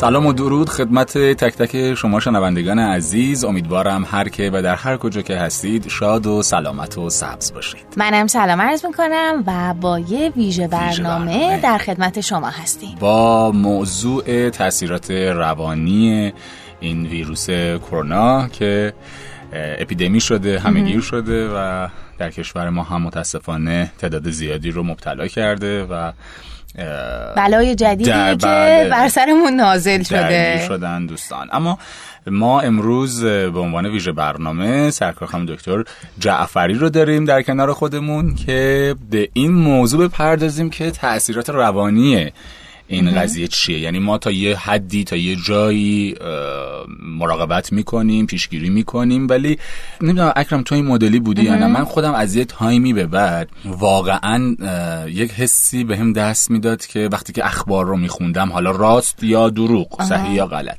سلام و درود خدمت تک تک شما شنوندگان عزیز. امیدوارم هر که و در هر کجا که هستید شاد و سلامت و سبز باشید. منم سلام عرض می‌کنم و با یه ویژه برنامه, برنامه. در خدمت شما هستیم. با موضوع تاثیرات روانی این ویروس کرونا که اپیدمی شده همهگیر شده و در کشور ما هم متاسفانه تعداد زیادی رو مبتلا کرده و بلای جدیدی که بله. بر سرمون نازل شده. شدن دوستان. اما ما امروز به عنوان ویژه برنامه سرکار خانم دکتر جعفری رو داریم در کنار خودمون که به این موضوع بپردازیم که تاثیرات روانی این قضیه چیه؟ یعنی ما تا یه حدی تا یه جایی مراقبت می‌کنیم پیشگیری می‌کنیم ولی نمی‌دونم اکرم تو این مدلی بودی یا نه؟ من خودم از یه تایمی به بعد واقعا یک حسی به هم دست می‌داد که وقتی که اخبار رو میخوندم حالا راست یا دروغ صحیح یا غلط.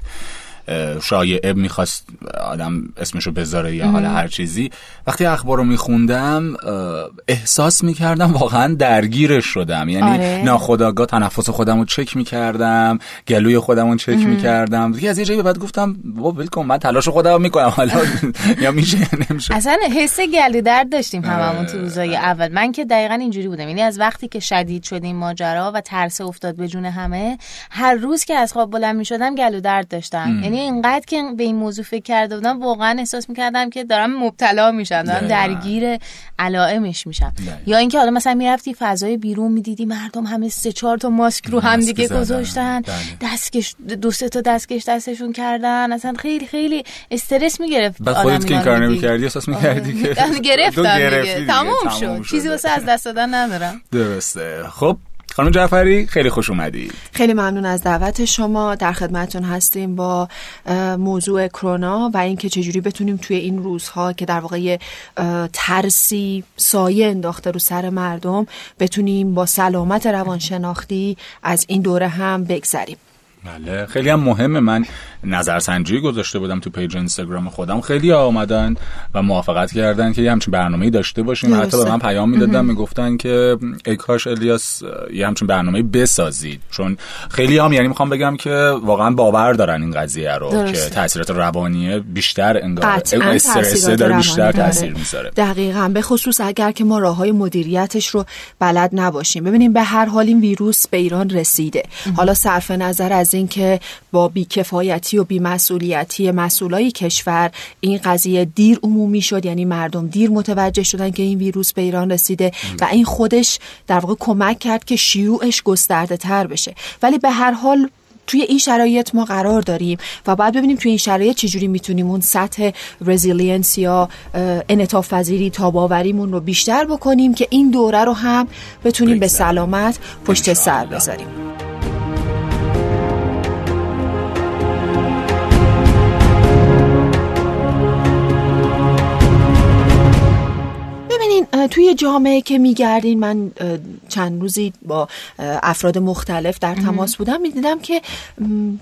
شایعه می‌خواست آدم اسمشو بذاره یا حالا هر چیزی. وقتی اخبار رو میخوندم احساس می‌کردم واقعا درگیرش شدم. یعنی آره. ناخداگاه تنفس خودم رو چک می‌کردم گلوی خودم رو چک می‌کردم. دیگه از یه جایی بعد گفتم بابا ول کن من تلاش خودم می‌کنم. حالا یا میشه یا نمیشه. اصلا حس گلو درد داشتیم هممون تو روزای اول. من که دقیقا اینجوری بودم. یعنی از وقتی که شدید شدیم ماجرا و ترس افتاد به جون همه هر روز که از خواب بلند می‌شدم گلو درد داشتم. یعنی اینقدر که به این موضوع فکر کرده بودم واقعا احساس می‌کردم که دارم مبتلا میشم دارم درگیر علائمش میشم. یا اینکه حالا مثلا می‌رفتی فضای بیرون می‌دیدی مردم همه سه چهار تا ماسک رو هم دیگه گذاشتن بله. دستکش دو سه تا دستکش دستشون کردن اصلا خیلی خیلی استرس می‌گرفت بعد خودت که این کار نمی‌کردی احساس می‌کردی که گرفتم دیگه. تموم شد. چیزی واسه از دست دادن ندارم. درسته. خب خانم جعفری خیلی خوش اومدید خیلی ممنون از دعوت شما. در خدمتتون هستیم با موضوع کرونا و اینکه چجوری بتونیم توی این روزها که در واقع ترسی سایه انداخته رو سر مردم بتونیم با سلامت روانشناختی از این دوره هم بگذریم. بله خیلی هم مهمه. من نظرسنجی گذاشته بودم تو پیج اینستاگرام خودم. خیلی آمدن و موافقت کردن که یه همچین برنامه داشته باشیم. حتی به من پیام می‌دادن می‌گفتن که ای کاش الیاس یه همچین برنامه بسازید. چون خیلی هم یعنی می‌خوام بگم که واقعا باور دارن این قضیه رو درسته. که تاثیرات روانی بیشتر انگار استرس داره بیشتر تاثیر می‌ذاره. دقیقاً. به خصوص اگر که ما راه های مدیریتش رو بلد نباشیم. ببینیم به هر حال این ویروس به ایران رسیده. حالا صرف نظر از اینکه با بیکفایتی و بیمسئولیتی مسئولای کشور. این قضیه دیر عمومی شد یعنی مردم دیر متوجه شدن که این ویروس به ایران رسیده و این خودش در واقع کمک کرد که شیوعش گسترده تر بشه. ولی به هر حال توی این شرایط ما قرار داریم و باید ببینیم توی این شرایط چجوری می‌تونیم اون سطح resilience یا انعطاف پذیری تاباوریمون رو بیشتر بکنیم که این دوره رو هم بتونیم به سلامت پشت سر بذاریم. توی جامعه که میگردین من چند روزی با افراد مختلف در تماس بودم. می‌دیدم که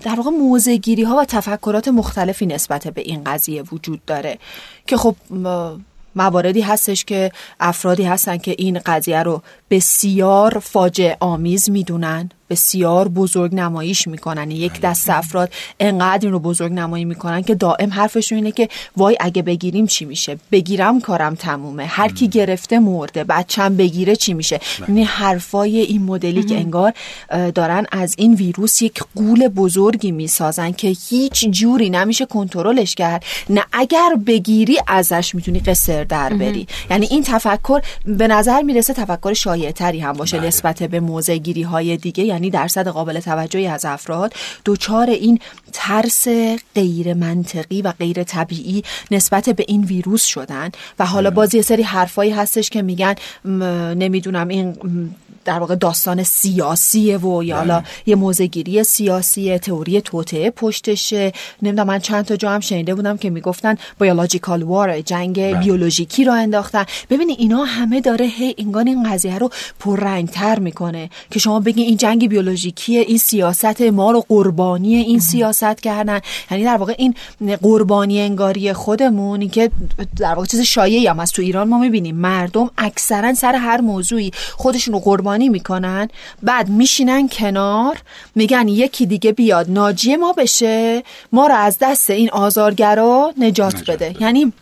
در واقع موزگیری ها و تفکرات مختلفی نسبت به این قضیه وجود داره. که خب مواردی هستش که افرادی هستن که این قضیه رو بسیار فاجعه آمیز می‌دونن. بسیار بزرگ نماییش می‌کنن. یعنی یک بله. دست افراد انقدر این رو بزرگ نمایی می‌کنن که دائم حرفشون اینه که وای اگه بگیریم چی میشه؟ بگیرم کارم تمومه. هر کی گرفته مرده بچم بگیره چی میشه؟ بله. یعنی حرفای این مدلی که انگار دارن از این ویروس یک قول بزرگی می‌سازن که هیچ جوری نمیشه کنترلش کرد. نه اگر بگیری ازش می‌تونی قصر در بری. یعنی این تفکر به نظر می‌رسه تفکر شایع تری هم باشه بله. نسبت به موزه گیری های دیگه یعنی درصد قابل توجهی از افراد دچار این ترس غیر منطقی و غیر طبیعی نسبت به این ویروس شدن. و حالا باز یه سری حرفایی هستش که میگن نمی‌دونم این در واقع داستان سیاسیه و یا حالا بله. یه موزگیری سیاسی تئوری توطعه پشتشه. نمی‌دونم من چند تا جا هم شنیده بودم که می‌گفتن بیولوژیکال وار جنگ بله. بیولوژیکی رو انداختن. ببینید اینا همه داره هی انگار این قضیه رو پررنگتر می‌کنه که شما بگین این جنگ بیولوژیکی این سیاست ما رو قربانی این سیاست کردن. یعنی در واقع این قربانی انگاری خودمون که در واقع چیز شایعی هم از تو ایران ما می‌بینیم مردم اکثرا سر هر موضوعی خودشون رو قربانی می‌کنن بعد میشینن کنار میگن یکی دیگه بیاد ناجی ما بشه ما رو از دست این آزارگرا نجات بده. یعنی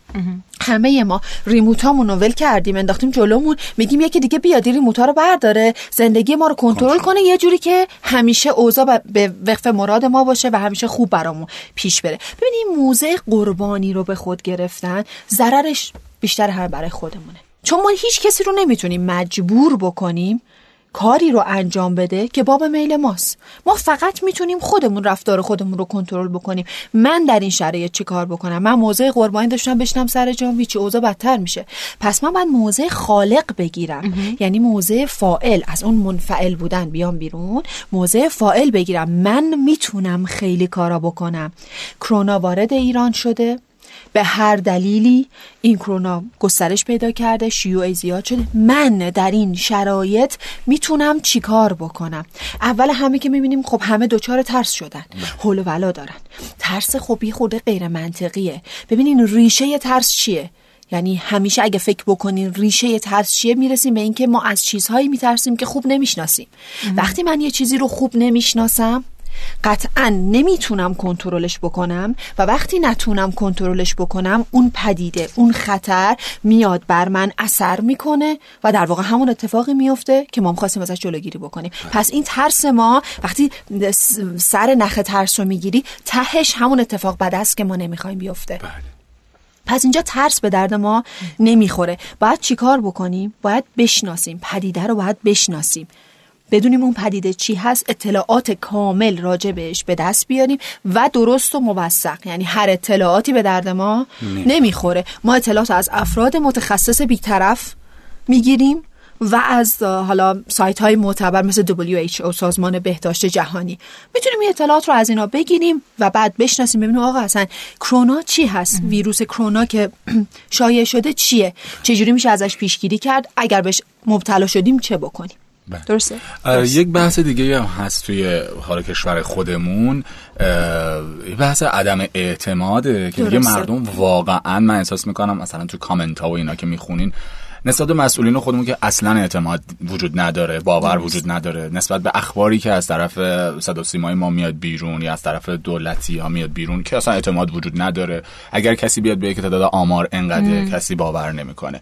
همه ما ریموتامون رو ول کردیم انداختیم جلومون میگیم یکی دیگه بیاد ریموتا رو برداره زندگی ما رو کنترل کنه یه جوری که همیشه اوضاع به وقف مراد ما باشه و همیشه خوب برامون پیش بره. ببینید موزه قربانی رو به خود گرفتن ضررش بیشتر هر برای خودمونه. چون ما هیچ کسی رو نمی‌تونیم مجبور بکنیم کاری رو انجام بده که باب میل ماست. ما فقط می‌تونیم خودمون رفتار خودمون رو کنترل بکنیم. من در این شرایط چی کار بکنم؟ من موضع قربانی داشتم بشنم سر جام هیچی اوضاع بدتر میشه. پس من باید موضع خالق بگیرم. یعنی موضع فائل از اون منفعل بودن بیام بیرون موضع فائل بگیرم. من می‌تونم خیلی کارا بکنم. کرونا وارد ایران شده. به هر دلیلی این کرونا گسترش پیدا کرده شیوع زیاد شده. من در این شرایط می‌تونم چیکار بکنم؟ اول همه که می‌بینیم خب همه دچار ترس شدن. حول و ولا دارن. ترس خب یه خورده غیر منطقیه ببینین ریشه ترس چیه؟ یعنی همیشه اگه فکر بکنین ریشه ترس چیه می‌رسیم به اینکه ما از چیزهایی میترسیم که خوب نمی‌شناسیم. وقتی من یه چیزی رو خوب نمی‌شناسم قطعا نمی‌تونم کنترلش بکنم و وقتی نتونم کنترلش بکنم اون پدیده اون خطر میاد بر من اثر می‌کنه و در واقع همون اتفاقی میفته که ما خواستیم ازش جلوگیری بکنیم. پس این ترس ما وقتی سر نخ ترس رو می‌گیری تهش همون اتفاق بد است که ما نمی‌خوایم بیفته. بله. پس اینجا ترس به درد ما نمی‌خوره. باید چیکار بکنیم؟ باید بشناسیم. پدیده رو باید بشناسیم. بدونیم اون پدیده چی هست اطلاعات کامل راجع بهش به دست بیاریم و درست و موثق. یعنی هر اطلاعاتی به درد ما نمی‌خوره. ما اطلاعات از افراد متخصص بیطرف می‌گیریم و از حالا سایت های معتبر مثل WHO سازمان بهداشت جهانی. می‌تونیم این اطلاعات رو از اینا بگیریم و بعد بشناسیم ببینیم آقا اصلا کرونا چی هست؟ ویروس کرونا که شایع شده چیه؟ چجوری میشه ازش پیشگیری کرد؟ اگر بهش مبتلا شدیم چه بکنیم؟ بله. درسته؟, یک بحث دیگه هم هست توی حال کشور خودمون بحث عدم اعتماده که دیگه مردم واقعا من احساس می‌کنم مثلا تو کامنت ها و اینا که می‌خونین نسبت به مسئولین خودمون که اصلا اعتماد وجود نداره باور وجود نداره. نسبت به اخباری که از طرف صدا سیمای ما میاد بیرون یا از طرف دولتی ها میاد بیرون که اصلا اعتماد وجود نداره. اگر کسی بیاد به که تعداد آمار انقدر کسی باور نمی‌کنه.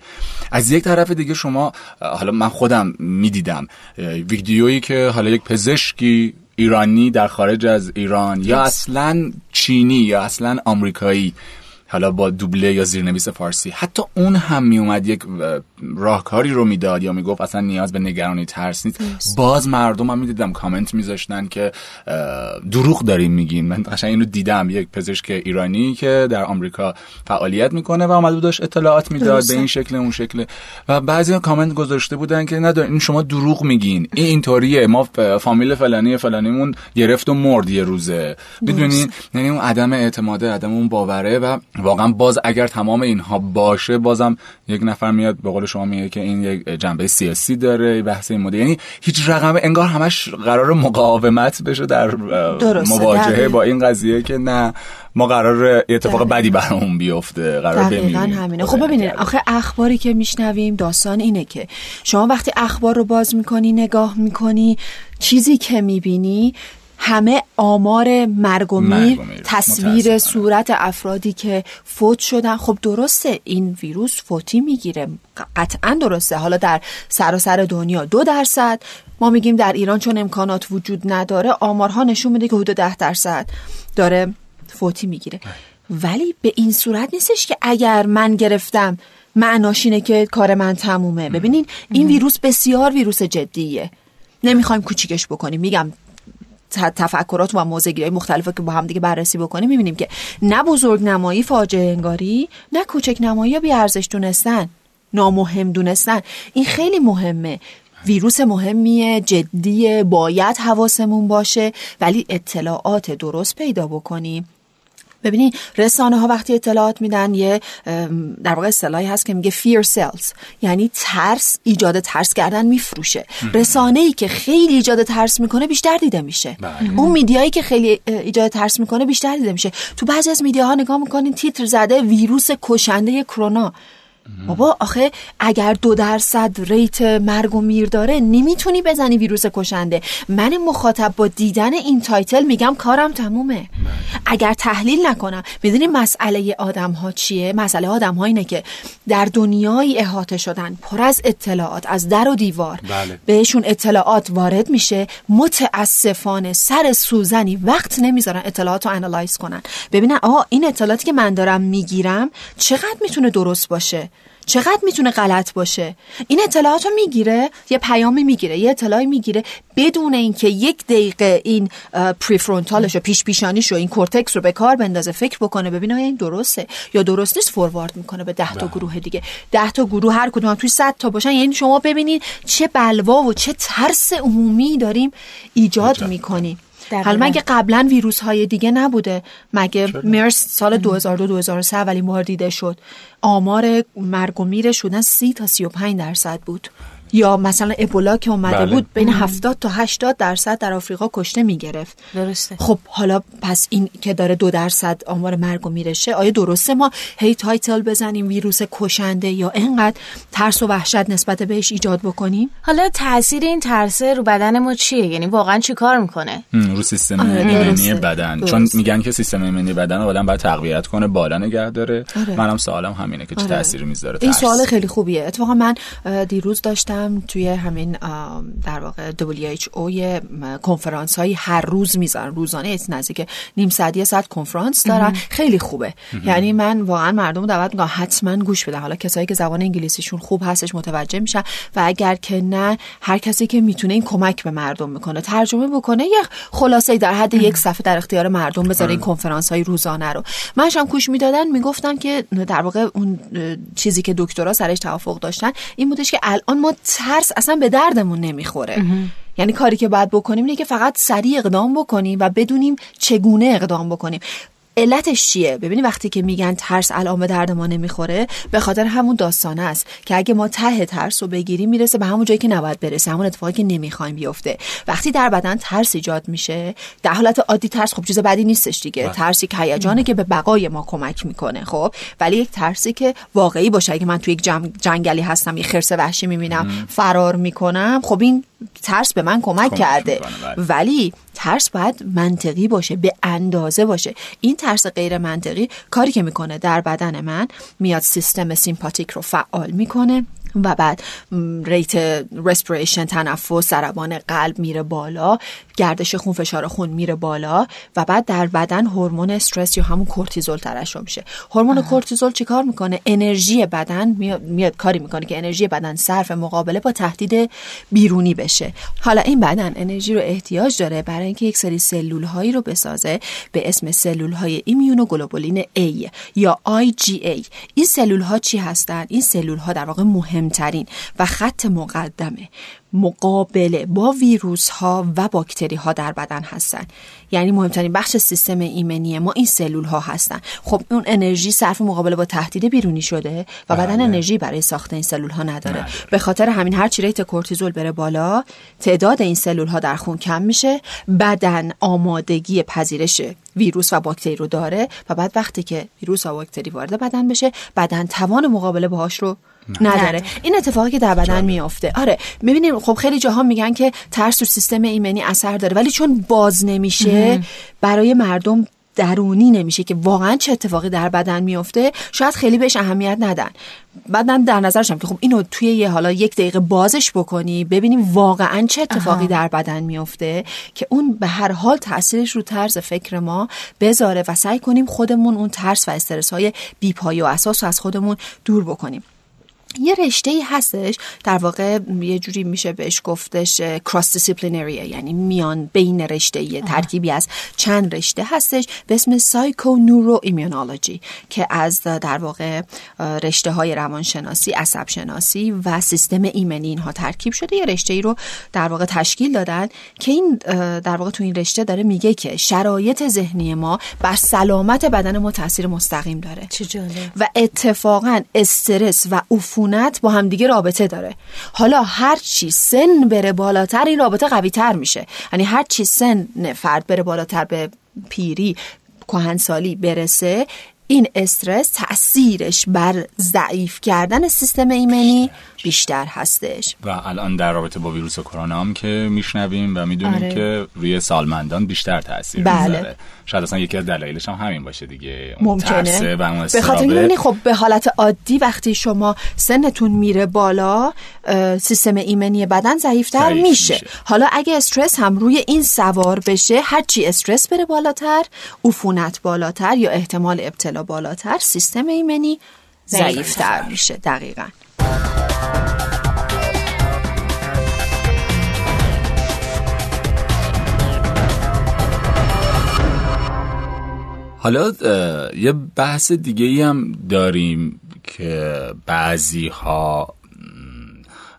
از یک طرف دیگه شما حالا من خودم می‌دیدم ویدیویی که حالا یک پزشکی ایرانی در خارج از ایران یا اصلا چینی یا اصلا آمریکایی حالا با دوبله یا زیرنویس فارسی. حتی اون هم میومد یک راهکاری رو می‌داد یا می‌گفت اصلا نیاز به نگرانی ترس نیست. باز مردم هم می‌دیدم کامنت میذاشتن که دروغ داریم میگین. من قشنگ اینو دیدم. یک پزشک ایرانی که در آمریکا فعالیت می‌کنه و اومد داشت اطلاعات می‌داد به این شکل اون شکل. و بعضی کامنت گذاشته بودن که ندار این شما دروغ میگین. این اینطوریه. ما فامیل فلانی فلانیمون گرفت و مرد یه روزه. می‌دونین؟ یعنی اون عدم اعتماده عدم اون باوره و واقعا باز اگر تمام اینها باشه بازم یک نفر میاد به قول شما میگه که این یک جنبه سیاسی داره بحث این مدل یعنی هیچ رقم انگار همش قرار مقاومت بشه در مواجهه با این قضیه که نه ما قرار اتفاق بدی برامون بیفته قرار دقیقا همینه. خب ببینید آخه اخباری که میشنویم داستان اینه که شما وقتی اخبار رو باز می‌کنی نگاه می‌کنی چیزی که می‌بینی همه آمار مرگ و میر تصویر صورت افرادی که فوت شدن. خب درسته این ویروس فوتی می‌گیره. قطعا درسته. حالا در سراسر دنیا دو درصد. ما میگیم در ایران چون امکانات وجود نداره آمارها نشون میده که حدود ده درصد داره فوتی می‌گیره. ولی به این صورت نیستش که اگر من گرفتم معناش اینه که کار من تمومه. ببینین این ویروس بسیار ویروس جدیه. نمی‌خوایم کوچیکش بکنیم. میگم تفکرات و موزگی های مختلف که با هم دیگه بررسی بکنیم می‌بینیم که نه بزرگ نمایی فاجعه انگاری نه کوچک نمایی یا بیارزش دونستن نامهم دونستن. این خیلی مهمه. ویروس مهمیه جدیه باید حواسمون باشه ولی اطلاعات درست پیدا بکنیم. ببینید رسانه ها وقتی اطلاعات میدن یه در واقع اصطلاحی هست که میگه fear sells یعنی ترس ایجاد ترس کردن میفروشه. رسانه ای که خیلی ایجاد ترس می‌کنه بیشتر دیده میشه. بله. اون media یی که خیلی ایجاد ترس می‌کنه بیشتر دیده میشه. تو بعضی از media ها نگاه می‌کنین تیتر زده ویروس کشنده کرونا. بابا آخه اگر دو درصد rate مرگ و میر داره نمی‌تونی بزنی ویروس کشنده. من مخاطب با دیدن این title میگم کارم تمومه. بله. اگر تحلیل نکنم می‌دونی مسئله آدم ها چیه؟ مسئله آدم ها اینه که در دنیای احاطه شدن پر از اطلاعات از در و دیوار. بله. بهشون اطلاعات وارد میشه متاسفانه سر سوزنی وقت نمی‌ذارن اطلاعات رو انالایز کنن. ببینن آه این اطلاعاتی که من دارم می‌گیرم چقدر می‌تونه درست باشه؟ چقدر می‌تونه غلط باشه؟ این اطلاعات رو می‌گیره یه پیامی می‌گیره یه اطلاعی می‌گیره بدون اینکه یک دقیقه این پریفرونتالش و پیش پیشانیش رو این کورتکس رو به کار بندازه فکر بکنه ببینه این درسته یا درست نیست فوروارد می‌کنه به ده تا بله. گروه دیگه. ده تا گروه هر کدوم توی 100 تا باشن. یعنی شما ببینید چه بلوا و چه ترس عمومی داریم ایجاد می‌کنیم حالا مگه قبلا ویروس های دیگه نبوده؟ مگه مرس سال 2002 2003 اولین بار دیده شد. آمار مرگ و میر شدن 30 تا 35 درصد بود. یا مثلا ابولا که اومده بله. بود بین 70 تا 80 درصد در آفریقا کشته می‌گرفت. درسته. خب حالا پس این که داره دو درصد آمار مرگ و میرشه آیا درسته ما هی title بزنیم ویروس کشنده یا اینقدر ترس و وحشت نسبت بهش ایجاد بکنیم؟ حالا تاثیر این ترس رو بدن ما چیه؟ یعنی واقعا چی کار می‌کنه؟ رو سیستم آره، ایمنی بدن. چون میگن که سیستم ایمنی بدن آدم باید تقویت کنه بالا نگه داره. آره. منم سوالم همینه که چه آره. تأثیری می‌ذاره این سوال خیلی خوبیه. اتفاقا من دیروز داشتم توی همین در واقع WHO یه کنفرانس هایی هر روز می‌ذارن. روزانه نزدیک نیم ساعت یه ساعت کنفرانس دارن. خیلی خوبه. یعنی من واقعا مردم دعوت می‌کنم حتما گوش بده حالا کسایی که زبان انگلیسیشون خوب هستش متوجه میشن و اگر که نه هر کسی که می‌تونه این کمک به مردم می‌کنه ترجمه بکنه یه خلاصه در حد یک صفحه در اختیار مردم بذاره این کنفرانس های روزانه رو. منشم گوش می‌دادن می‌گفتن که در واقع اون چیزی که دکترا سرش توافق داشتن این بودش که الان ما ترس اصلا به دردمون نمی‌خوره. یعنی کاری که باید بکنیم اینه که فقط سریع اقدام بکنیم و بدونیم چگونه اقدام بکنیم. علتش چیه؟ ببینید وقتی که میگن ترس الان به درد ما نمی‌خوره به خاطر همون داستانه است که اگه ما ته ترس رو بگیریم می‌رسه به همون جایی که نباید برسه همون اتفاقی که نمی‌خوایم بیفته. وقتی در بدن ترس ایجاد میشه در حالت عادی ترس خب چیز بدی نیستش دیگه. بله. ترسی که هیجانه که به بقای ما کمک می‌کنه خب. ولی یک ترسی که واقعی باشه. اگه من توی یک جنگلی هستم یه خرس وحشی می‌بینم فرار می‌کنم خب این ترس به من کمک کرده. بله. ولی ترس باید منطقی باشه به اندازه باشه. این ترس غیر منطقی کاری که می‌کنه در بدن من میاد سیستم سیمپاتیک رو فعال می‌کنه و بعد ریت respiration تنفس ضربان قلب میره بالا. گردش خون فشار خون میره بالا و بعد در بدن هورمون استرس یا همون کورتیزول ترشح میشه. هورمون کورتیزول چیکار می‌کنه؟ انرژی بدن میاد, کاری می‌کنه که انرژی بدن صرف مقابله با تهدید بیرونی بشه. حالا این بدن انرژی رو احتیاج داره برای اینکه یک سری سلول هایی رو بسازه به اسم سلول های immunoglobulin A یا IgA این سلول ها چی هستن؟ این سلول ها در واقع مهمترین و خط مقدمه. مقابله با ویروس ها و باکتری ها در بدن هستن. یعنی مهمترین بخش سیستم ایمنی ما این سلول ها هستن. خب اون انرژی صرف مقابله با تهدید بیرونی شده و بدن بله. انرژی برای ساخت این سلول ها نداره. به خاطر همین هر چی ریت کورتیزول بره بالا تعداد این سلول ها در خون کم میشه. بدن آمادگی پذیرش ویروس و باکتری رو داره و بعد وقتی که ویروس و باکتری وارد بدن بشه بدن توان مقابله باهاش رو نداره. این اتفاقی که در بدن میافته. آره می‌بینیم خب خیلی جاها میگن که ترس تو سیستم ایمنی اثر داره ولی چون باز نمیشه برای مردم درونی نمیشه که واقعا چه اتفاقی در بدن میفته شاید خیلی بهش اهمیت ندن. بعدم در نظرشم که خب اینو توی یه حالا یک دقیقه بازش بکنی ببینیم واقعا چه اتفاقی در بدن میفته که اون به هر حال تاثیرش رو طرز فکر ما بذاره و سعی کنیم خودمون اون ترس و استرس های بی‌پایه و اساس رو از خودمون دور بکنیم. یه رشته ای هستش. در واقع یه جوری میشه بهش گفتش cross-disciplinary یعنی میان بین رشته ای ترکیبی از چند رشته هستش به اسم psychoneuroimmunology که از در واقع رشته های روانشناسی عصب شناسی و سیستم ایمنی اینها ترکیب شده. یه رشته ای رو در واقع تشکیل دادن که این در واقع تو این رشته داره میگه که شرایط ذهنی ما بر سلامت بدن ما تاثیر مستقیم داره. چه جالب. و اتفاقا استرس و عفونت با همدیگه رابطه داره. حالا هر چی سن بره بالاتر این رابطه قوی تر میشه. یعنی هر چی سن فرد بره بالاتر به پیری کهنسالی برسه این استرس تاثیرش بر ضعیف کردن سیستم ایمنی بیشتر هستش. و الان در رابطه با ویروس کرونا هم که میشنویم و می‌دونیم آره. که روی سالمندان بیشتر تاثیر بله. می‌ذاره. شاید اصلا یکی از دلایلش هم همین باشه دیگه. ممکنه. به خاطر خب به حالت عادی وقتی شما سنتون میره بالا سیستم ایمنی بدن ضعیفتر میشه. میشه. حالا اگه استرس هم روی این سوار بشه هرچی استرس بره بالاتر عفونت بالاتر یا احتمال ابتلا بالاتر سیستم ایمنی ضعیفتر میشه. دقیقا. حالا یه بحث دیگه ای هم داریم که بعضی ها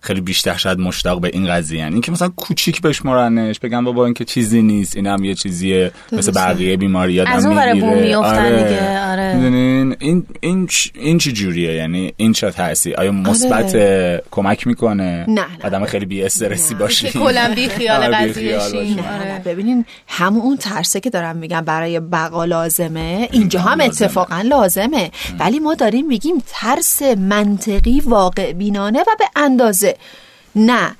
خیلی بیشتر شاید مشتاق به این قضیه این که مثلا کوچیک بشمرنش بگم بابا این که چیزی نیست این هم یه چیزیه. مثل بقیه بیماری از اون برای بوم میافتن آره. دیگه آره. این این این چی جوریه؟ یعنی این چه تاثیر آیا مثبت آره. کمک می‌کنه؟ نه آدم خیلی بی استرسی باشه. کلا بی خیال آره، قضیه آره. ببینین همون اون ترسه که دارم میگم برای بقا لازمه اینجا هم اتفاقا لازمه. ولی ما داریم میگیم ترس منطقی واقع بینانه و به اندازه. نه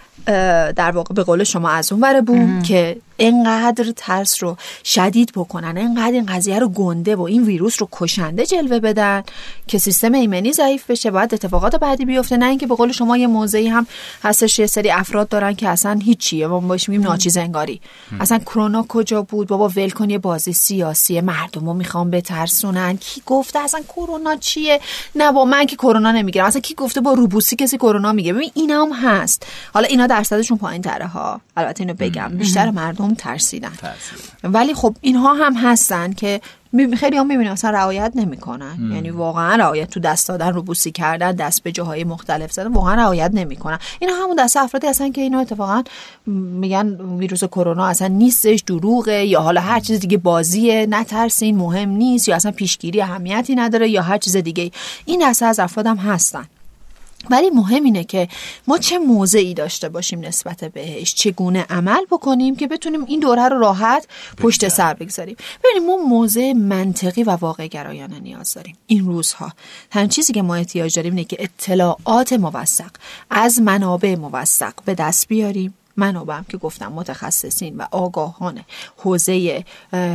در واقع به قول شما از اون ور بوم که اینقدر ترس رو شدید بکنن اینقدر این قضیه رو گنده و این ویروس رو کشنده جلوه بدن که سیستم ایمنی ضعیف بشه باید اتفاقات بعدی بیفته. نه اینکه به قول شما یه موضعی هم هستش یه سری افراد دارن که اصلا هیچیه. ما باش میگیم ناچیز انگاری اصلا کرونا کجا بود؟ بابا ول کن یه بازی سیاسی مردم رو می‌خوام بترسونن. کی گفته اصلا کرونا چیه؟ نه با من که کرونا نمی‌گیرم. اصلا کی گفته با روبوسی کسی کرونا میگه؟ ببین اینا هم هست. حالا اینا درصدشون پایین تره ها. البته اینو بگم. بیشتر مردم ترسیدن, ولی خب اینها هم هستن که خیلی هم می‌بینیم اصلا رعایت نمی‌کنن. یعنی واقعا رعایت تو دست دادن رو بوسی کردن دست به جاهای مختلف زدن واقعا رعایت نمی‌کنن. اینا همون دست افرادی هستن که اینا اتفاقا میگن ویروس کرونا اصلا نیستش دروغه یا حالا هر چیز دیگه بازیه نترسین مهم نیست یا اصلا پیشگیری اهمیتی نداره یا هر چیز دیگه این دسته از افراد هم هستن. ولی مهم اینه که ما چه موضعی داشته باشیم نسبت بهش چگونه عمل بکنیم که بتونیم این دوره رو راحت پشت سر بگذاریم. ببینیم ما موضع منطقی و واقع گرایانه نیاز داریم. این روزها. تنها چیزی که ما احتیاج داریم اینه که اطلاعات موثق از منابع موثق به دست بیاریم. منابع هم که گفتم متخصصین و آگاهان حوزه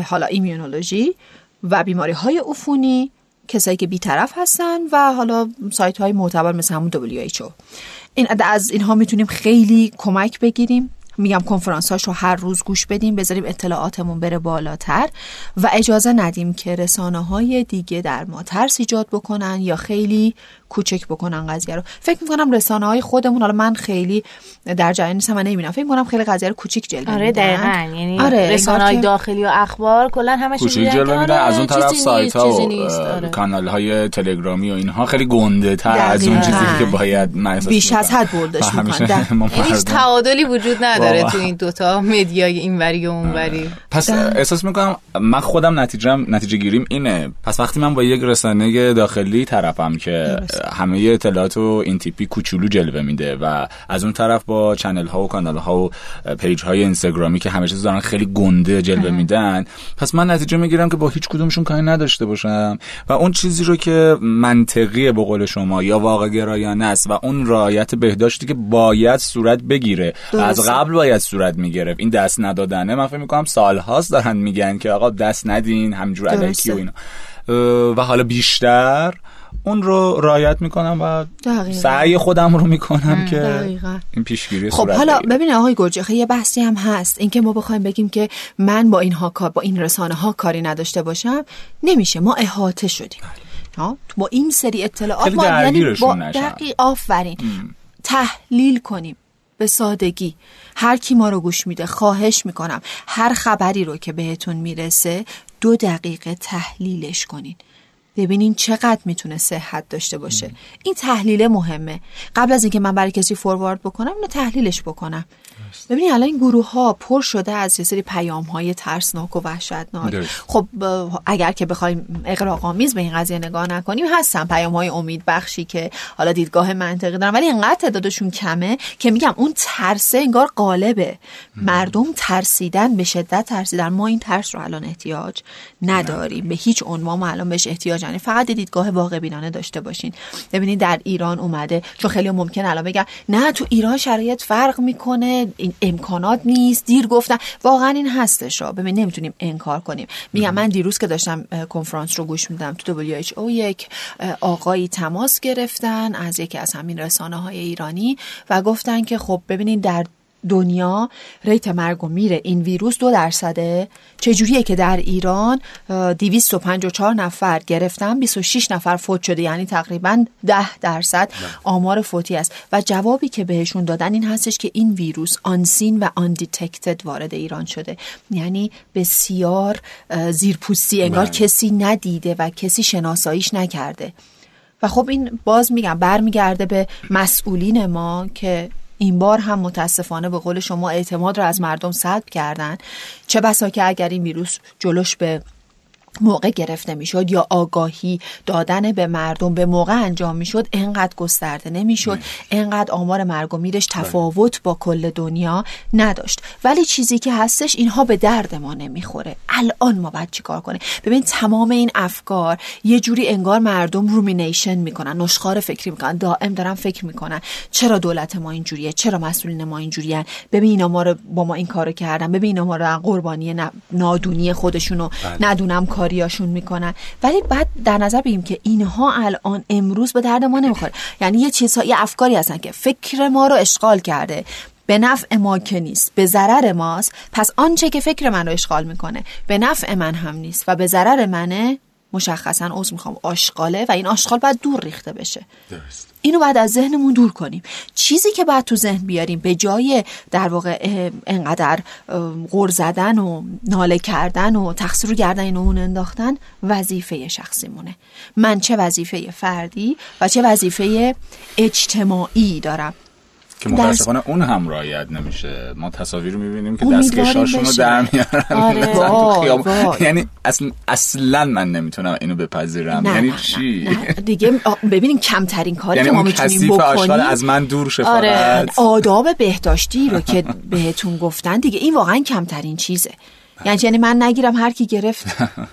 حالا ایمیونولوژی و بیماری های عفونی کسایی که بیطرف هستن و حالا سایت های معتبر مثل همون WHO این از اینها می‌تونیم خیلی کمک بگیریم. میگم کنفرانس هاش هر روز گوش بدیم بذاریم اطلاعاتمون بره بالاتر و اجازه ندیم که رسانه های دیگه در ما ترس ایجاد بکنن یا خیلی کوچک بکنن قضیه رو. فکر می‌کنم رسانه های خودمون حالا من خیلی در جریان نیستم من نمی‌بینم. فکر می‌کنم خیلی قضیه رو کوچیک جلوه آره دقیقاً. یعنی آره رسانه های داخلی و اخبار کلا همش کوچیک جلوه میدن از اون طرف سایت ها و آره. کانال های تلگرامی و اینها خیلی گنده تر از اون چیزی که باید بیش از حد bold ش می‌کنن. هیچ تعادلی وجود نداره تو این دوتا media ی اینوری و اونوری پس احساس می‌کنم من خودم نتیجه نتیجه گیریم اینه. پس وقتی من با یک رسانه داخلی طرفم که همه اطلاعات و این تیپی کوچولو جلوه میده و از اون طرف با channel ها و کانال ها و page های اینستاگرامی که همه چیز دارن خیلی گنده جلوه میدن پس من نتیجه می‌گیرم که با هیچ کدومشون کاری نداشته باشم و اون چیزی رو که منطقیه به قول شما یا واقع گرایانه است و اون رعایت بهداشتی که باید صورت بگیره از قبل باید صورت می‌گرفت. این دست ندادنه. من فکر می‌کنم سالهاست دارن میگن که آقا دست ندین همجور الکی و اینا. و حالا بیشتر اون رو رایت می‌کنم و سعی خودم رو می‌کنم که دقیقا. این پیشگیری خب حالا ببین آقای گرجخه یه بحثی هم هست. اینکه ما بخوایم بگیم که من با اینها کار با این رسانه ها کاری نداشته باشم نمیشه. ما احاطه شدیم. ها؟ با این سری اطلاعات ما یعنی با. دقیق آفرین. تحلیل کنیم به سادگی. هر کی ما رو گوش میده خواهش می‌کنم. هر خبری رو که بهتون می‌رسه دو دقیقه تحلیلش کنین. ببینین چقدر می‌تونه صحت داشته باشه. این تحلیل مهمه. قبل از اینکه من برای کسی فوروارد بکنم اینو تحلیلش بکنم. ببینید الان این گروه ها پر شده از یه سری پیام های ترسناک و وحشتناک. خب اگر که بخوایم اقراق‌آمیز به این قضیه نگاه نکنیم هستن پیام های امید بخشی که حالا دیدگاه منطقی دارن ولی اینقدر تعدادشون کمه که میگم اون ترسه انگار غالبه. مردم ترسیدن به شدت ترسیدن. ما این ترس رو الان احتیاج نداریم. به هیچ عنوان ما الان بهش احتیاج نداریم. فقط دیدگاه واقع بینانه داشته باشین. ببینید در ایران اومده. چون خیلی ممکن الان بگن نه تو ایران شرایط فرق می‌کنه. این امکانات نیست دیر گفتن. واقعا این هستش را ببین نمی‌تونیم انکار کنیم. میگم من دیروز که داشتم کنفرانس رو گوش میدم تو WHO یک آقایی تماس گرفتن از یکی از همین رسانه های ایرانی و گفتن که خب ببینید در دنیا rate مرگ و میره. این ویروس دو درصده. چجوریه که در ایران اه، 254 نفر گرفتن 26 نفر فوت شده یعنی تقریبا 10 درصد آمار فوتی است. و جوابی که بهشون دادن این هستش که این ویروس unseen و undetected وارد ایران شده. یعنی بسیار زیرپوستی. انگار بله. کسی ندیده و کسی شناساییش نکرده. و خب این باز میگم برمیگرده به مسئولین ما که این بار هم متاسفانه به قول شما اعتماد رو از مردم سلب کردن. چه بسا که اگر این ویروس جلوش به موقع گرفته می‌شد یا آگاهی دادن به مردم به موقع انجام می‌شد انقدر گسترده نمی‌شد انقدر آمار مرگ و میرش تفاوت با کل دنیا نداشت. ولی چیزی که هستش اینها به درد ما نمی‌خوره. الان ما باید چیکار کنیم؟ ببین تمام این افکار یه جوری انگار مردم رومینیشن می‌کنن نشخار فکری می‌کنن دائم دارن فکر می‌کنن. چرا دولت ما اینجوریه؟ چرا مسئولین ما اینجوریان ببین اینا ما رو با ما این کارو کردن. ببین اینا ما رو قربانی نادونی خودشونو ندونم کاریاشون می‌کنن. ولی بعد در نظر بگیریم که اینها الان امروز به درد ما نمی‌خوره. یعنی یه چیزها یه افکاری هستن که فکر ما رو اشغال کرده. به نفع ما که نیست به ضرر ماست. پس آنچه که فکر من رو اشغال می‌کنه به نفع من هم نیست و به ضرر منه مشخصا عذر می‌خوام. آشغاله و این آشغال باید دور ریخته بشه. درست. اینو بعد از ذهنمون دور کنیم. چیزی که بعد تو ذهن بیاریم به جای در واقع انقدر غر زدن و ناله کردن و تقصیر رو گردن اون انداختن وظیفه شخصیمونه. من چه وظیفه فردی و چه وظیفه اجتماعی دارم. که متاسفانه اون هم رعایت نمیشه ما تصاویر می‌بینیم که دستکشاشون رو. در میارن آره. یعنی اصلا اصلا من نمی‌تونم اینو بپذیرم نه یعنی نه چی نه. دیگه آ، ببینین کمترین کاری یعنی که ما می‌تونیم بکنیم از من دور شه آره. آداب بهداشتی رو که بهتون گفتن دیگه این واقعا کمترین چیزه یعنی یعنی من نگیرم هر کی گرفت.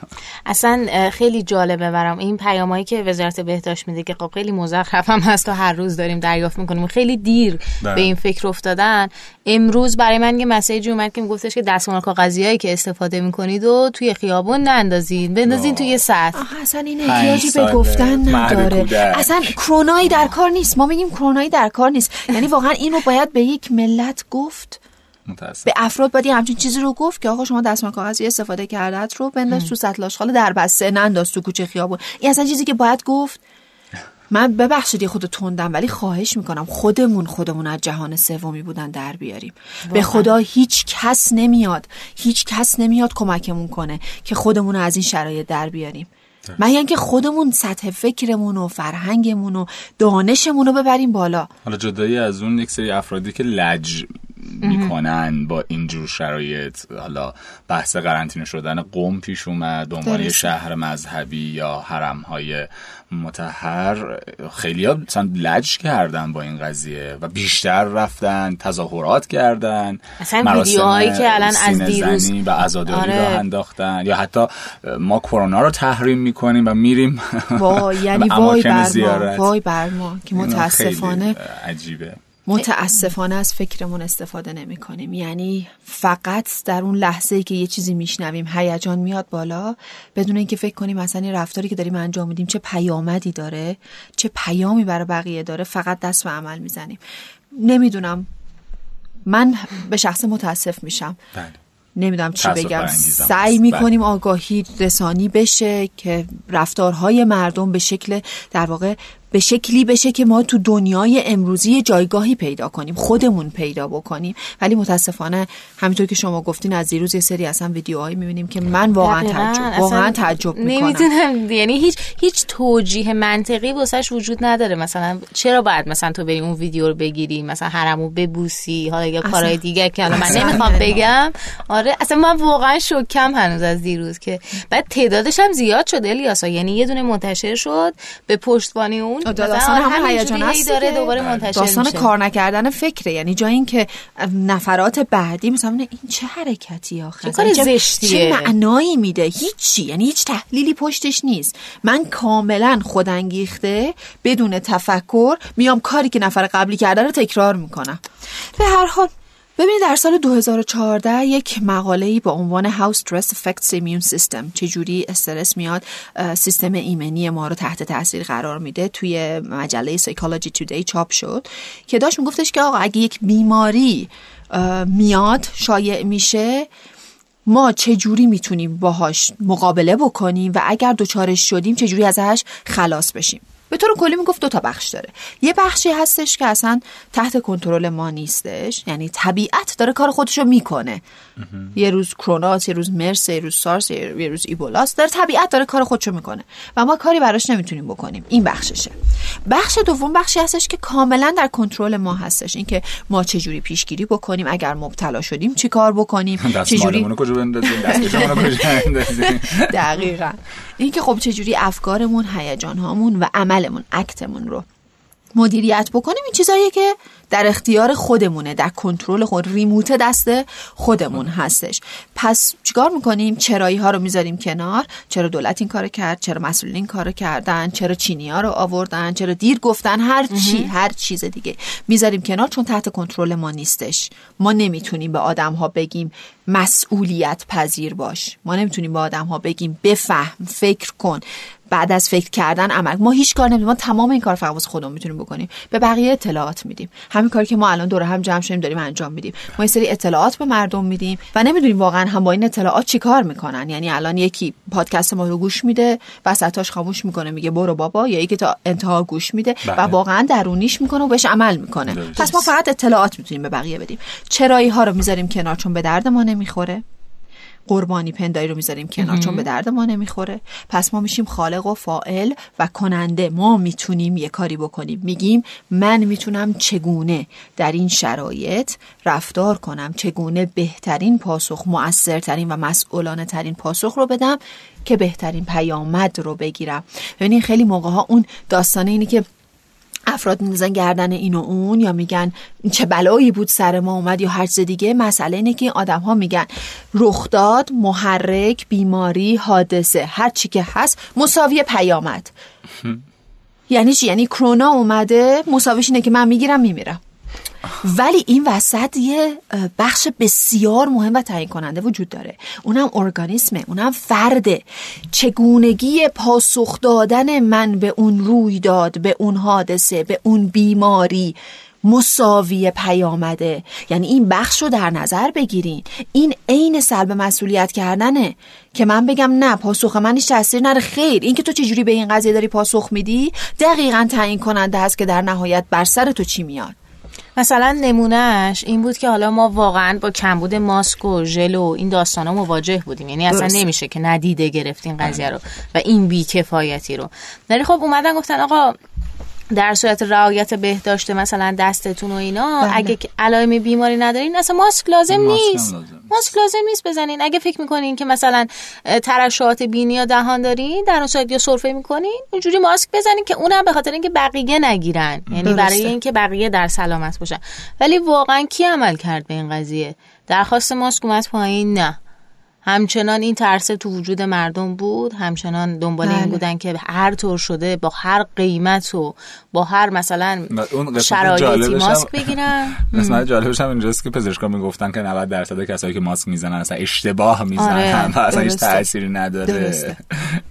اصلا خیلی جالبه برام این پیامایی که وزارت بهداشت میده که خب خیلی مزخرف هم هست و هر روز داریم دریافت می‌کنیم. خیلی دیر بله. به این فکر افتادن. امروز برای من یه مسیجی اومد که میگفتش که دستمال کاغذیایی که استفاده می‌کنید و توی خیابون نندازین. بندازین توی سطح. اصلا این احتیاجی به گفتن نداره. اصلا کرونایی در کار نیست. ما میگیم کرونایی در کار نیست. یعنی واقعا اینو باید به یک ملت گفت متاسف به افراد باید یه همچین چیزی رو گفت که آقا شما دستمال کاغذی استفاده کردت رو بنداز تو سطل آشغال در بسته ننداز تو کوچه خیابون. این اصلا چیزی که باید گفت؟ من ببخشید خود تندم ولی خواهش می‌کنم خودمون خودمون از جهان سومی بودن در بیاریم. به خدا هیچ کس نمیاد هیچ کس نمیاد کمکمون کنه که خودمون رو از این شرایط در بیاریم. مگر اینکه خودمون سطح فکرمون و فرهنگمون و دانشمون رو ببریم بالا؟ حالا جدایی از اون یک سری افرادی که لج می‌کنن با اینجور شرایط حالا بحث قرنطینه شدن قوم پیش اومد به عنوان یه درسته. شهر مذهبی یا حرم های متحر خیلی ها مثلا لج کردن با این قضیه و بیشتر رفتن تظاهرات کردن اصلا مراسم ویدیوهایی که الان از دیروز- و عزاداری آره. راه انداختن یا حتی ما کرونا رو تحریم می‌کنیم و میریم وای یعنی وای بر ما. وای بر ما که متاسفانه عجیبه متاسفانه از فکرمون استفاده نمی کنیم یعنی فقط در اون لحظه ای که یه چیزی میشنویم هیجان میاد بالا بدون اینکه فکر کنیم مثلا این رفتاری که داریم انجام میدیم چه پیامدی داره چه پیامی برای بقیه داره فقط دست به عمل می‌زنیم. نمی‌دونم. من به شخص متاسف میشم. بله. نمی‌دونم چی بگم. سعی. می‌کنیم آگاهی رسانی بشه که رفتارهای مردم به شکل در واقع به شکلی بشه که ما تو دنیای امروزی جایگاهی پیدا کنیم خودمون پیدا بکنیم ولی متاسفانه همینطور که شما گفتین از دیروز یه سری اصلا ویدیوهایی می‌بینیم که من واقعا. تعجب واقعا تعجب می‌کنم نمی‌دونم یعنی هیچ هیچ توجیه منطقی واسش وجود نداره مثلا چرا باید مثلا تو بری اون ویدیو رو بگیری مثلا حرمو ببوسی حالا یا. کارهای دیگه که حالا من. نمی‌خوام بگم آره اصلا من واقعا شوکم هنوز از دیروز که بعد تعدادش هم زیاد شد الیاسا یعنی یه دونه منتشر شد به پشتوانه اون مثلا داستان همون همینجوری هیجان هی هست داره. دوباره منتشر داستان میشه. کار نکردن فکره یعنی جای این که نفرات بعدی مثلا این چه حرکتی آخه. چه زشتیه. چه معنایی میده؟ هیچی یعنی هیچ تحلیلی پشتش نیست. من کاملا خودانگیخته بدون تفکر میام کاری که نفر قبلی کرده رو تکرار می‌کنم. به هر حال ببینید در سال 2014 یک مقاله‌ای با عنوان How Stress Affects Immune System چجوری استرس میاد سیستم ایمنی ما رو تحت تاثیر قرار میده توی مجله Psychology Today چاپ شد که داشت میگفتش که آقا اگه یک بیماری میاد شایع میشه ما چجوری می‌تونیم باهاش مقابله بکنیم و اگر دچارش شدیم چجوری ازش خلاص بشیم؟ به طور کلی می‌گفت دو تا بخش داره. یه بخشی هستش که اصلا تحت کنترل ما نیستش یعنی طبیعت داره کار خودشو می‌کنه. یه روز کروناس یه روز مرس یه روز سارس یه روز ایبولاس داره طبیعت داره کار خودشو می‌کنه. و ما کاری براش نمی‌تونیم بکنیم. این بخششه. بخش دوم بخشی هستش که کاملا در کنترل ما هستش. اینکه ما چجوری پیشگیری بکنیم اگر مبتلا شدیم چی کار بکنیم؟ دستمالمون رو کجا بندازیم؟ رو دقیقا. این که خب چجوری افکارمون هیجان هامون و عملمون اکتمون رو. مدیریت بکنیم این چیزاییه که در اختیار خودمونه در کنترل خود ریموت دست خودمون هستش. پس چیکار می‌کنیم؟ چرایی ها رو می‌ذاریم کنار. چرا دولت این کارو کرد؟ چرا مسئولین این کارو کردن؟ چرا چینی ها رو آوردن؟ چرا دیر گفتن؟ هر چی هر چیز دیگه. می‌ذاریم کنار چون تحت کنترل ما نیستش. ما نمی‌تونیم به آدم ها بگیم مسئولیت پذیر باش. ما نمی‌تونیم به آدم ها بگیم بفهم فکر کن. بعد از فکر کردن عمل. ما هیچ کار نمی‌دونیم ما تمام این کار فقط واسه خودمون می‌تونیم بکنیم. به بقیه اطلاعات میدیم. همین کاری که ما الان دور هم جمع شدیم داریم انجام میدیم. ما یه سری اطلاعات به مردم میدیم و نمی‌دونیم واقعا هم با این اطلاعات چی کار می‌کنن. یعنی الان یکی پادکست ما رو گوش میده وسطاش خاموش می‌کنه میگه برو بابا یا یکی تا انتها گوش میده و بله. واقعا درونیش می‌کنه و بهش عمل می‌کنه. پس ما فقط اطلاعات می‌تونیم به بقیه بدیم. چرایی ها رو می‌ذاریم کنار چون به درد ما نمی‌خوره. قربانی پنداری رو می‌ذاریم کنار چون به درد ما نمی‌خوره. پس ما میشیم خالق و فائل و کننده. ما می‌تونیم یه کاری بکنیم. میگیم من می‌تونم چگونه در این شرایط رفتار کنم چگونه بهترین پاسخ مؤثرترین و مسئولانه ترین پاسخ رو بدم که بهترین پیامد رو بگیرم. ببینین خیلی موقع ها اون داستانه اینه که افراد میندازن گردن این و اون یا میگن چه بلایی بود سر ما اومد یا هر چیز دیگه. مسئله اینه که این آدم ها میگن رخداد محرک بیماری حادثه هر چی که هست مساوی پیامد. یعنی چی؟ یعنی کرونا اومده مساویش اینه که من می‌گیرم میمیرم. ولی این وسط یه بخش بسیار مهم و تعیین کننده وجود داره. اونم ارگانیسمه اونم فرده. چگونگی پاسخ دادن من به اون رویداد به اون حادثه به اون بیماری مساوی پیامده. یعنی این بخش رو در نظر بگیرین. این عین سلب مسئولیت کردنه که من بگم نه پاسخ من هیچ تاثیر نره خیر این که تو چجوری به این قضیه داری پاسخ میدی؟ دقیقا تعیین کننده هست که در نهایت بر سر تو چی میاد. مثلا نمونهش این بود که حالا ما واقعا با کمبود ماسک و ژل و این داستانا مواجه بودیم. یعنی اصلا. نمیشه که ندیده گرفتین قضیه رو و این بیکفایتی رو. ولی خب اومدن گفتن آقا در صورت رعایت بهداشت مثلا دستتون و اینا بله. اگه علائم بیماری ندارین اصلا ماسک لازم ماسک نیست. لازم. ماسک لازم نیست بزنین. اگه فکر می‌کنین که مثلا ترشحات بینی یا دهان دارین در اون صورت یا سرفه می‌کنین اونجوری ماسک بزنین که اونم به خاطر اینکه بقیه نگیرن. یعنی درسته. برای اینکه بقیه در سلامت باشن. ولی واقعا کی عمل کرد به این قضیه؟ درخواست ماسک اومد پایین؟ نه. همچنان این ترس تو وجود مردم بود. همچنان دنبال این بله. بودن که هر طور شده با هر قیمت و با هر مثلا شرایطی ماسک بگیرن. قسمت جالبش هم اینجاست که پزشکا می‌گفتن که 90 درصد کسایی که ماسک می‌زنن اصلا اشتباه می‌زنن. آره، اصلا هیچ. تأثیری نداره.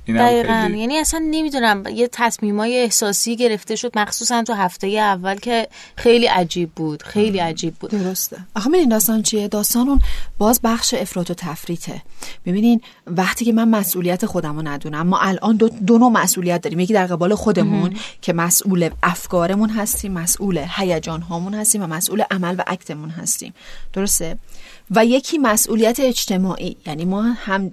دقیقا. خیلی- یعنی اصلا نمی‌دونم یه تصمیمای احساسی گرفته شد. مخصوصا تو هفته اول که خیلی عجیب بود خیلی عجیب بود. درسته. آخه میدین داستان چیه؟ داستان اون باز بخش افراط و تفریطه. ببینین وقتی که من مسئولیت خودم رو ندونم ما الان دو, دو نوع مسئولیت داریم. یکی در قبال خودمون که مسئول افکارمون هستیم مسئول هیجان هامون هستیم و مسئول عمل و اکتمون هستیم. درسته؟ و یکی مسئولیت اجتماعی. یعنی ما هم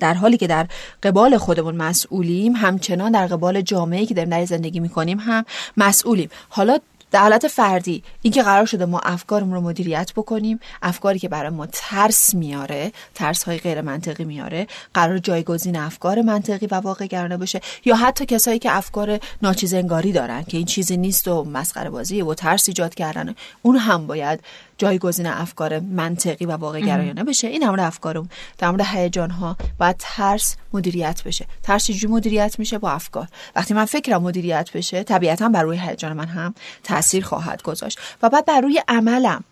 در حالی که در قبال خودمون مسئولیم همچنان در قبال جامعه که داریم در زندگی می‌کنیم هم مسئولیم. حالا در حالت فردی اینکه قرار شده ما افکارمون رو مدیریت بکنیم افکاری که برای ما ترس میاره ترس های غیر منطقی میاره قرار جایگزین افکار منطقی و واقع گرانه بشه یا حتی کسایی که افکار ناچیزنگاری دارن که این چیزی نیست و مسخره بازیه و ترس ایجاد کردن اون هم باید جایگزین افکار منطقی و واقع گرایانه بشه. این مورد افکارم در مورد هیجان ها باید ترس مدیریت بشه. ترس چجوری مدیریت میشه؟ با افکار. وقتی من فکرم مدیریت بشه طبیعتا بر روی هیجان من هم تاثیر خواهد گذاشت. و بعد بر روی عملم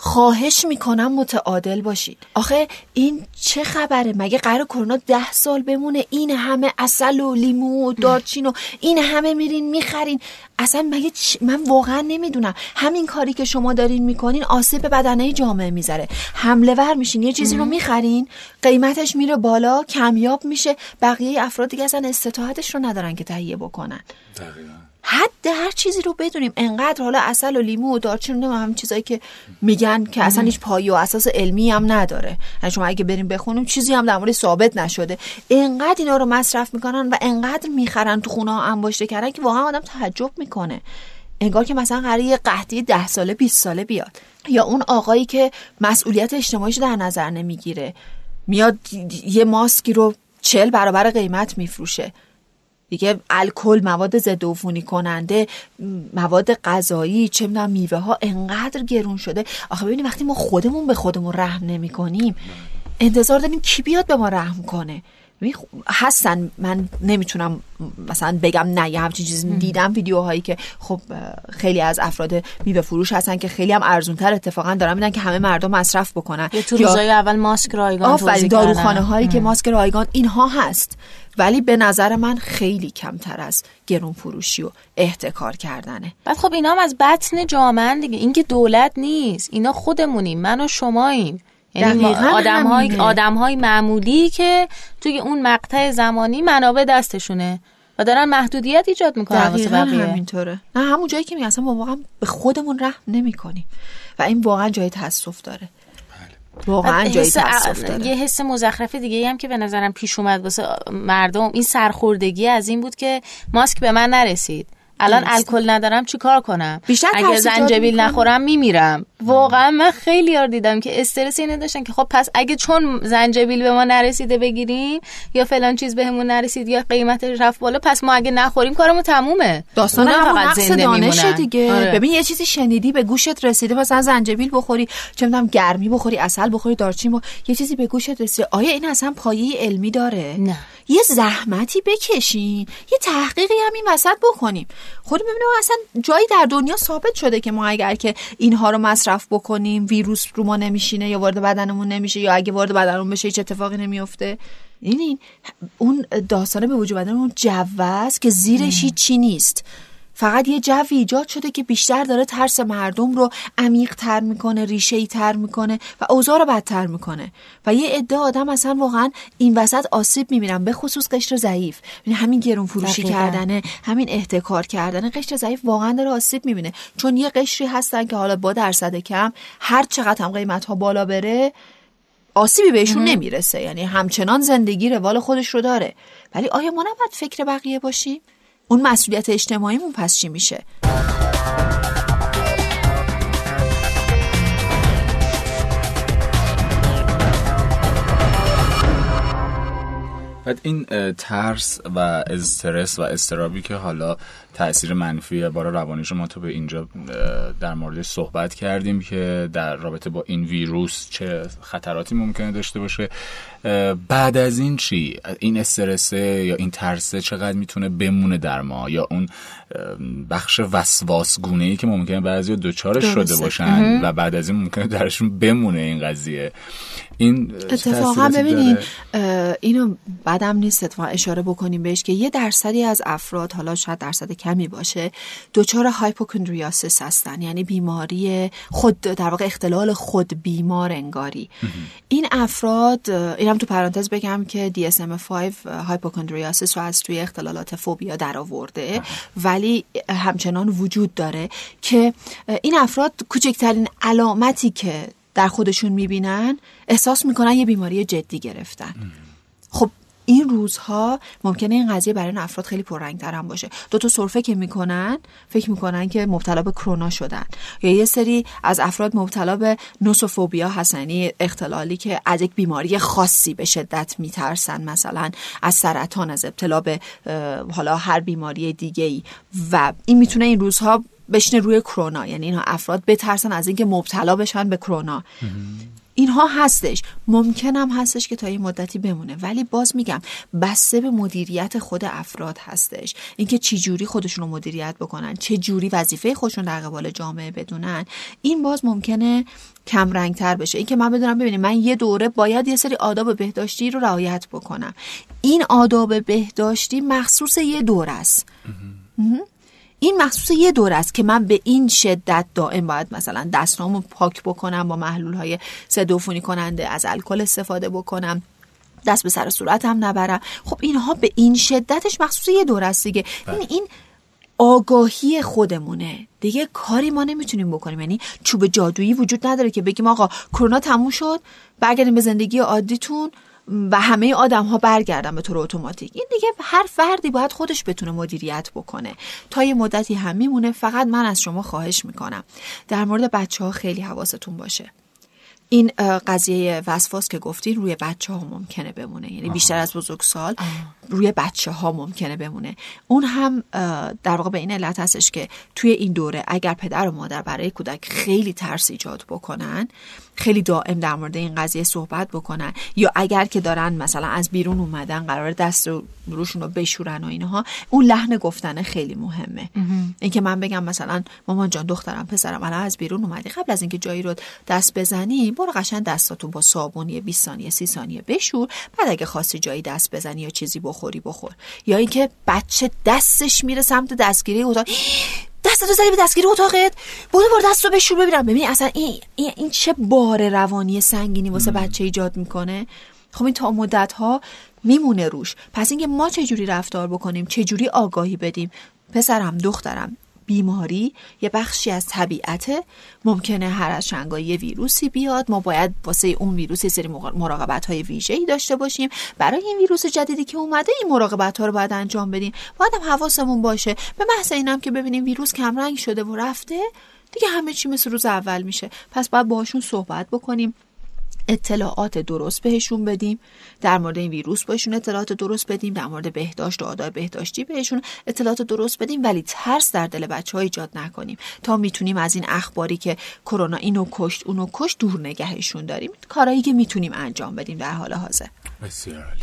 خواهش می‌کنم متعادل باشید. آخه این چه خبره؟ مگه قرار کرونا ده سال بمونه؟ این همه اصل و لیمو و دارچین و این همه میرین می‌خرین. اصلا مگه چ- من واقعا نمی‌دونم. همین کاری که شما دارین می‌کنین آسیب به بدنه جامعه می‌ذاره. حمله ور میشین. یه چیزی رو می‌خرین قیمتش میره بالا کمیاب میشه. بقیه افراد دیگه اصلا استطاعتش رو ندارن که تهیه بکنن. دقیقاً. حد هر چیزی رو بدونیم. انقدر حالا اصل و لیمو و دارچین و هم چیزایی که میگن که اصلا هیچ پایه و اساس علمی هم نداره. یعنی شما اگه بریم بخونیم چیزی هم در مورد ثابت نشده. انقدر اینا رو مصرف می‌کنن و انقدر می‌خرن تو خونه ها انباشته کردن که واقعا آدم تعجب می‌کنه. انگار که مثلا قراره یه قحطی ده ساله 20 ساله بیاد. یا اون آقایی که مسئولیت اجتماعیش در نظر نمی‌گیره میاد یه ماسکی رو چل برابر قیمت میفروشه. دیگه الکل مواد ضد عفونی کننده مواد غذایی چه می‌دونم میوه ها انقدر گرون شده. آخه ببینید وقتی ما خودمون به خودمون رحم نمی کنیم انتظار داریم کی بیاد به ما رحم کنه؟ هستن. من نمی‌تونم مثلا بگم نه یه همچین چیزی. دیدم ویدیوهایی که خب خیلی از افراد میوه فروش هستن که خیلی هم ارزونتر اتفاقا دارن میدن که همه مردم مصرف بکنن. یا تو روزای اول ماسک رایگان توزیع داروخانه. هایی که ماسک رایگان اینها هست. ولی به نظر من خیلی کمتر از گرون فروشی و احتکار کردنه. بعد خب اینا هم از بطن جامعه دیگه. این که دولت نیست. اینا خودمونیم. من و شماییم. یعنی آدم های. آدم های معمولی که توی اون مقطع زمانی منابع دستشونه و دارن محدودیت ایجاد می‌کنن واسه بقیه. همینطوره. نه همون جایی که میگم اصلا ما واقعا به خودمون رحم نمی کنیم و این واقعا جای تاسف داره. واقعا بعد جای تاسف داره. یه حس مزخرف دیگه هم که به نظرم پیش اومد واسه مردم این سرخوردگی از این بود که ماسک به من نرسید. الان. الکل ندارم چیکار کنم بیشتر ایجاد زنجبیل. نخورم میمیرم واقعا من خیلی یار دیدم که استرس اینو داشتن که خب پس اگه چون زنجبیل به ما نرسیده بگیریم یا فلان چیز بهمون نرسید یا قیمتش رفت بالا پس ما اگه نخوریم کارمون تمومه داستان همون فقط زنده دانشه. دیگه آره. ببین یه چیزی شنیدی به گوشت رسیده مثلا زنجبیل بخوری چه می‌دونم گرمی بخوری اصل بخوری دارچین بخوری یه چیزی به گوشت رسیده آیا این اصلا پایه علمی داره نه. یه زحمتی بکشین. یه تحقیقی هم این وسط بکنیم خود ببینیم اصلا جایی در دنیا ثابت شده که ما اگر که اینها رو مصرف بکنیم ویروس رو ما نمیشینه یا وارد بدنمون نمیشه یا اگه وارد بدنمون بشه هیچ اتفاقی نمیفته این این اون داستانه به وجود بدن اون جو است که زیرش هیچی نیست. فقط یه جوی ایجاد شده که بیشتر داره ترس مردم رو عمیق تر می‌کنه ریشه ای تر می‌کنه و اوضاع رو بدتر می‌کنه. و یه عده آدم اصلا واقعا این وسط آسیب می‌بینن به خصوص قشر ضعیف. یعنی همین گرون فروشی دقیقاً. کردنه همین احتکار کردن قشر ضعیف واقعا داره آسیب می‌بینه. چون یه قشری هستن که حالا با درصد کم هر چقدر هم قیمت ها بالا بره آسیبی بهشون نمی‌رسه. یعنی همچنان زندگی روال خودش رو داره. ولی آیا ما نباید فکر بقیه باشیم؟ اون مسئولیت اجتماعیمون پس چی میشه؟ بعد این ترس و استرس و استرابی که حالا تاثیر منفی بار روانیش ما تو به اینجا در مورد صحبت کردیم که در رابطه با این ویروس چه خطراتی ممکنه داشته باشه. بعد از این چی؟ این استرسه یا این ترسه چقدر می‌تونه بمونه در ما؟ یا اون بخش وسواس گونه ای که ممکنه بعضی دوچارش شده باشن و بعد از این ممکنه درشون بمونه این قضیه. این اتفاقا ببینین اینو بعدم نیست اتفاقا اشاره بکنیم بهش که یه درصدی از افراد حالا شاید درصد کمی باشه دچار هایپوکندریاسیس هستن یعنی بیماری خود در واقع اختلال خود بیمار انگاری. این افراد اینم تو پرانتز بگم که DSM-5 هایپوکندریاسیس رو از توی اختلالات فوبیا در آورده ولی همچنان وجود داره که این افراد کوچکترین علامتی که در خودشون می‌بینن احساس می‌کنن یه بیماری جدی گرفتن. این روزها ممکنه این قضیه برای این افراد خیلی پررنگتر هم باشه. دو تا سرفه که می‌کنن فکر می‌کنن که مبتلا به کرونا شدن. یا یه سری از افراد مبتلا به نوسوفوبیا هستن. یعنی اختلالی که از یک بیماری خاصی به شدت میترسن مثلا از سرطان از ابتلا به حالا هر بیماری دیگه ای و این می‌تونه این روزها بشینه روی کرونا. یعنی اینها افراد بترسن از اینکه مبتلا بشن به کرونا. اینها هستش. ممکنم هستش که تا این مدتی بمونه. ولی باز میگم بسته به مدیریت خود افراد هستش. اینکه چی جوری خودشون رو مدیریت بکنن چه جوری وظیفه خودشون در قبال جامعه بدونن این باز ممکنه کم رنگ تر بشه. اینکه من بدونم ببینید من یه دوره باید یه سری آداب بهداشتی رو رعایت بکنم. این آداب بهداشتی مخصوص یه دور است این مخصوص یه دور است که من به این شدت دائم باید مثلا دستامو پاک بکنم با محلول های سدوفونی کننده از الکل استفاده بکنم دست به سر صورتم نبرم. خب اینها به این شدتش مخصوص یه دور است دیگه. این بله. این آگاهی خودمونه. دیگه کاری ما نمی‌تونیم بکنیم. یعنی چوب جادویی وجود نداره که بگیم آقا کرونا تموم شد برگردیم به زندگی عادیتون. و همه آدم ها برگردن به طور اتوماتیک. این دیگه هر فردی باید خودش بتونه مدیریت بکنه. تا یه مدتی هم میمونه فقط من از شما خواهش می‌کنم. در مورد بچه ها خیلی حواستون باشه. این قضیه وسواس که گفتین روی بچه ها ممکنه بمونه. یعنی بیشتر از بزرگ سال روی بچه ها ممکنه بمونه. اون هم در واقع به این علت هستش که توی این دوره اگر پدر و مادر برای کودک خیلی ترس ایجاد بکنن خیلی دائم در مورد این قضیه صحبت بکنن. یا اگر که دارن مثلا از بیرون اومدن قرار دست رو روشون رو بشورن و اینها اون لحن گفتن خیلی مهمه. اینکه من بگم مثلا مامان جان دخترم پسرم الان از بیرون اومدی قبل از اینکه جایی رو دست بزنی برو قشنگ دستاتو با صابونی 20 ثانیه 30 ثانیه بشور. بعد اگه خواستی جایی دست بزنی یا چیزی بخوری بخور. یا اینکه بچه دستش میره سمت دستگیری اتاق. دست تو زدی به دستگیری اتاقت. برو رو بشور ببینم. ببین اصلا این, این, این چه بار روانی سنگینی واسه بچه ایجاد می‌کنه. خب این تا مدت ها میمونه روش. پس اینکه ما چه جوری رفتار بکنیم چه جوری آگاهی بدیم. پسرم دخترم بیماری یه بخشی از طبیعته. ممکنه هر از شنگایی ویروسی بیاد. ما باید واسه اون ویروس یه سری مراقبت های ویژه ای داشته باشیم. برای این ویروس جدیدی که اومده این مراقبت ها رو باید انجام بدیم. باید هم حواسمون باشه. به محض اینم که ببینیم ویروس کمرنگ شده و رفته دیگه همه چی مثل روز اول میشه. پس باید باشون صحبت بکنیم. اطلاعات درست بهشون بدیم. در مورد این ویروس بهشون اطلاعات درست بدیم. در مورد بهداشت و آداب بهداشتی بهشون اطلاعات درست بدیم. ولی ترس در دل بچه ها ایجاد نکنیم. تا می‌تونیم از این اخباری که کرونا اینو کشت اونو کشت دور نگهشون داریم. کارایی که می‌تونیم انجام بدیم در حال حاضر. بسیار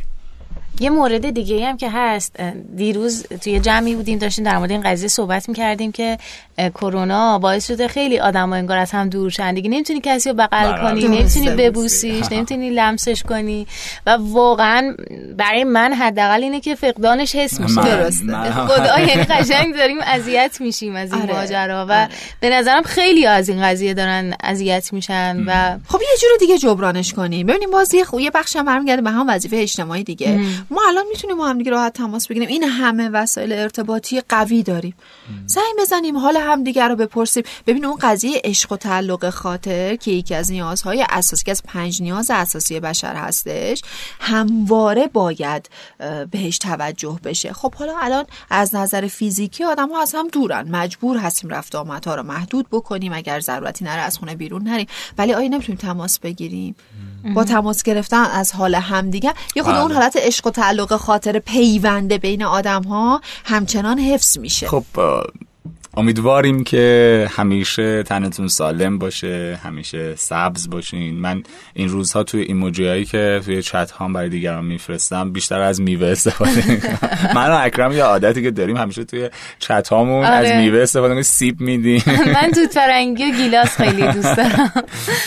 یه مورد دیگه هم که هست دیروز توی جمعی بودیم داشتیم در مورد این قضیه صحبت می‌کردیم که کرونا باعث شده خیلی آدم ها انگار از هم دور شن. دیگه نمی‌تونی کسی رو بغل بله. کنی نمی‌تونی ببوسیش نمی‌تونی لمسش کنی. و واقعا برای من حداقل اینه که فقدانش حس میشه. درسته. خدا یعنی قشنگ داریم اذیت میشیم از این آره. ماجرا. و آره. به نظرم خیلی از این قضیه دارن اذیت میشن و خب یه جور دیگه جبرانش کنیم. ببینیم باز یه بخش هم برمیگرده به هم وظیفه اجتماعی دیگه. ما الان می‌تونیم با هم دیگه راحت تماس بگیریم. این همه وسایل ارتباطی قوی داریم. زنگ بزنیم حال همدیگه رو بپرسیم. ببین اون قضیه عشق و تعلق خاطر که یکی از نیازهای اساسی که از پنج نیاز اساسی بشر هستش همواره باید بهش توجه بشه. خب حالا الان از نظر فیزیکی آدم ها از هم دورن. مجبور هستیم رفت آمدها رو محدود بکنیم اگر ضرورتی نره از خونه بیرون نریم. ولی آیا نمی‌تونیم تماس بگیریم؟ با تماس گرفتن از حال همدیگه. یه خود اون بله. حالت عشق و تعلق خاطر پیونده بین آدم ها همچنان حفظ میشه. خب امیدواریم که همیشه تنتون سالم باشه همیشه سبز باشین. من این روزها توی ایموجی هایی که توی چت هام برای دیگران میفرستم بیشتر از میوه استفاده من و اکرم یه عادتی که داریم همیشه توی چت هامون از آره. میوه استفاده می‌کنیم سیب میدیم. من توت فرنگی و گیلاس خیلی دوست دارم.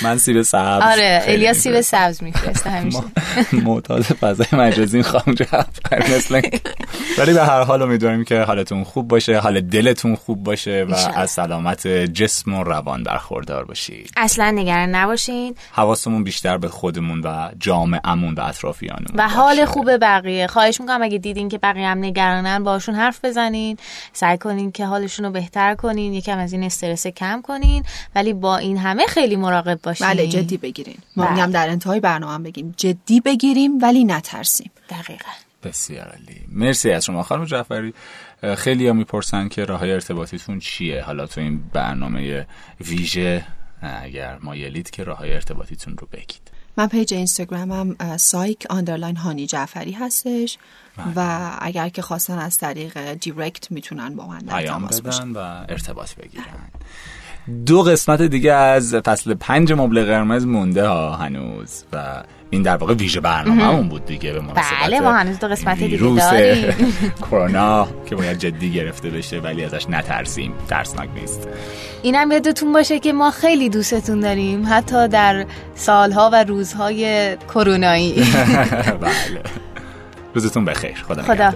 من سیب سبز آره الیا سیب سبز میفرسته همیشه. معتاد فضای مجازی خام جعفر مثل ولی به هر حال امیدواریم که حالتون خوب باشه حال دلتون خوب باشه. باشه و از سلامت جسم و روان برخوردار باشید اصلا نگران نباشید حواسمون بیشتر به خودمون و جامعهمون و اطرافیانمون و حال خوب بقیه. خواهش می‌کنم اگه دیدین که بقیه هم نگرانن باشون حرف بزنین. سعی کنین که حالشون رو بهتر کنین. یکم از این استرس کم کنین. ولی با این همه خیلی مراقب باشین. بله جدی بگیرین. ما بله. میگم در انتهای برنامه بگیم. جدی بگیریم ولی نترسیم. دقیقا. بسیار عالی. مرسی از شما خانم جعفری. خیلی ها می‌پرسن که راه ارتباطیتون چیه؟ حالا تو این برنامه ویژه اگر مایلید که راه ارتباطیتون رو بگید. من page اینستاگرامم psych underline هانی جعفری هستش بله. و اگر که خواستن از طریق direct می‌تونن با من در تماس باشن و ارتباط بگیرن. دو قسمت دیگه از فصل پنج مبل قرمز مونده ها هنوز و این در واقع ویژه برنامه بود دیگه به مناسبت بله ما هنوز دو قسمت دیگه داریم. کرونا که باید جدی گرفته بشه ولی ازش نترسیم. ترسناک نیست. اینم یادتون باشه که ما خیلی دوستتون داریم حتی در سالها و روزهای کرونایی. بله. روزتون بخیر. خدا خدا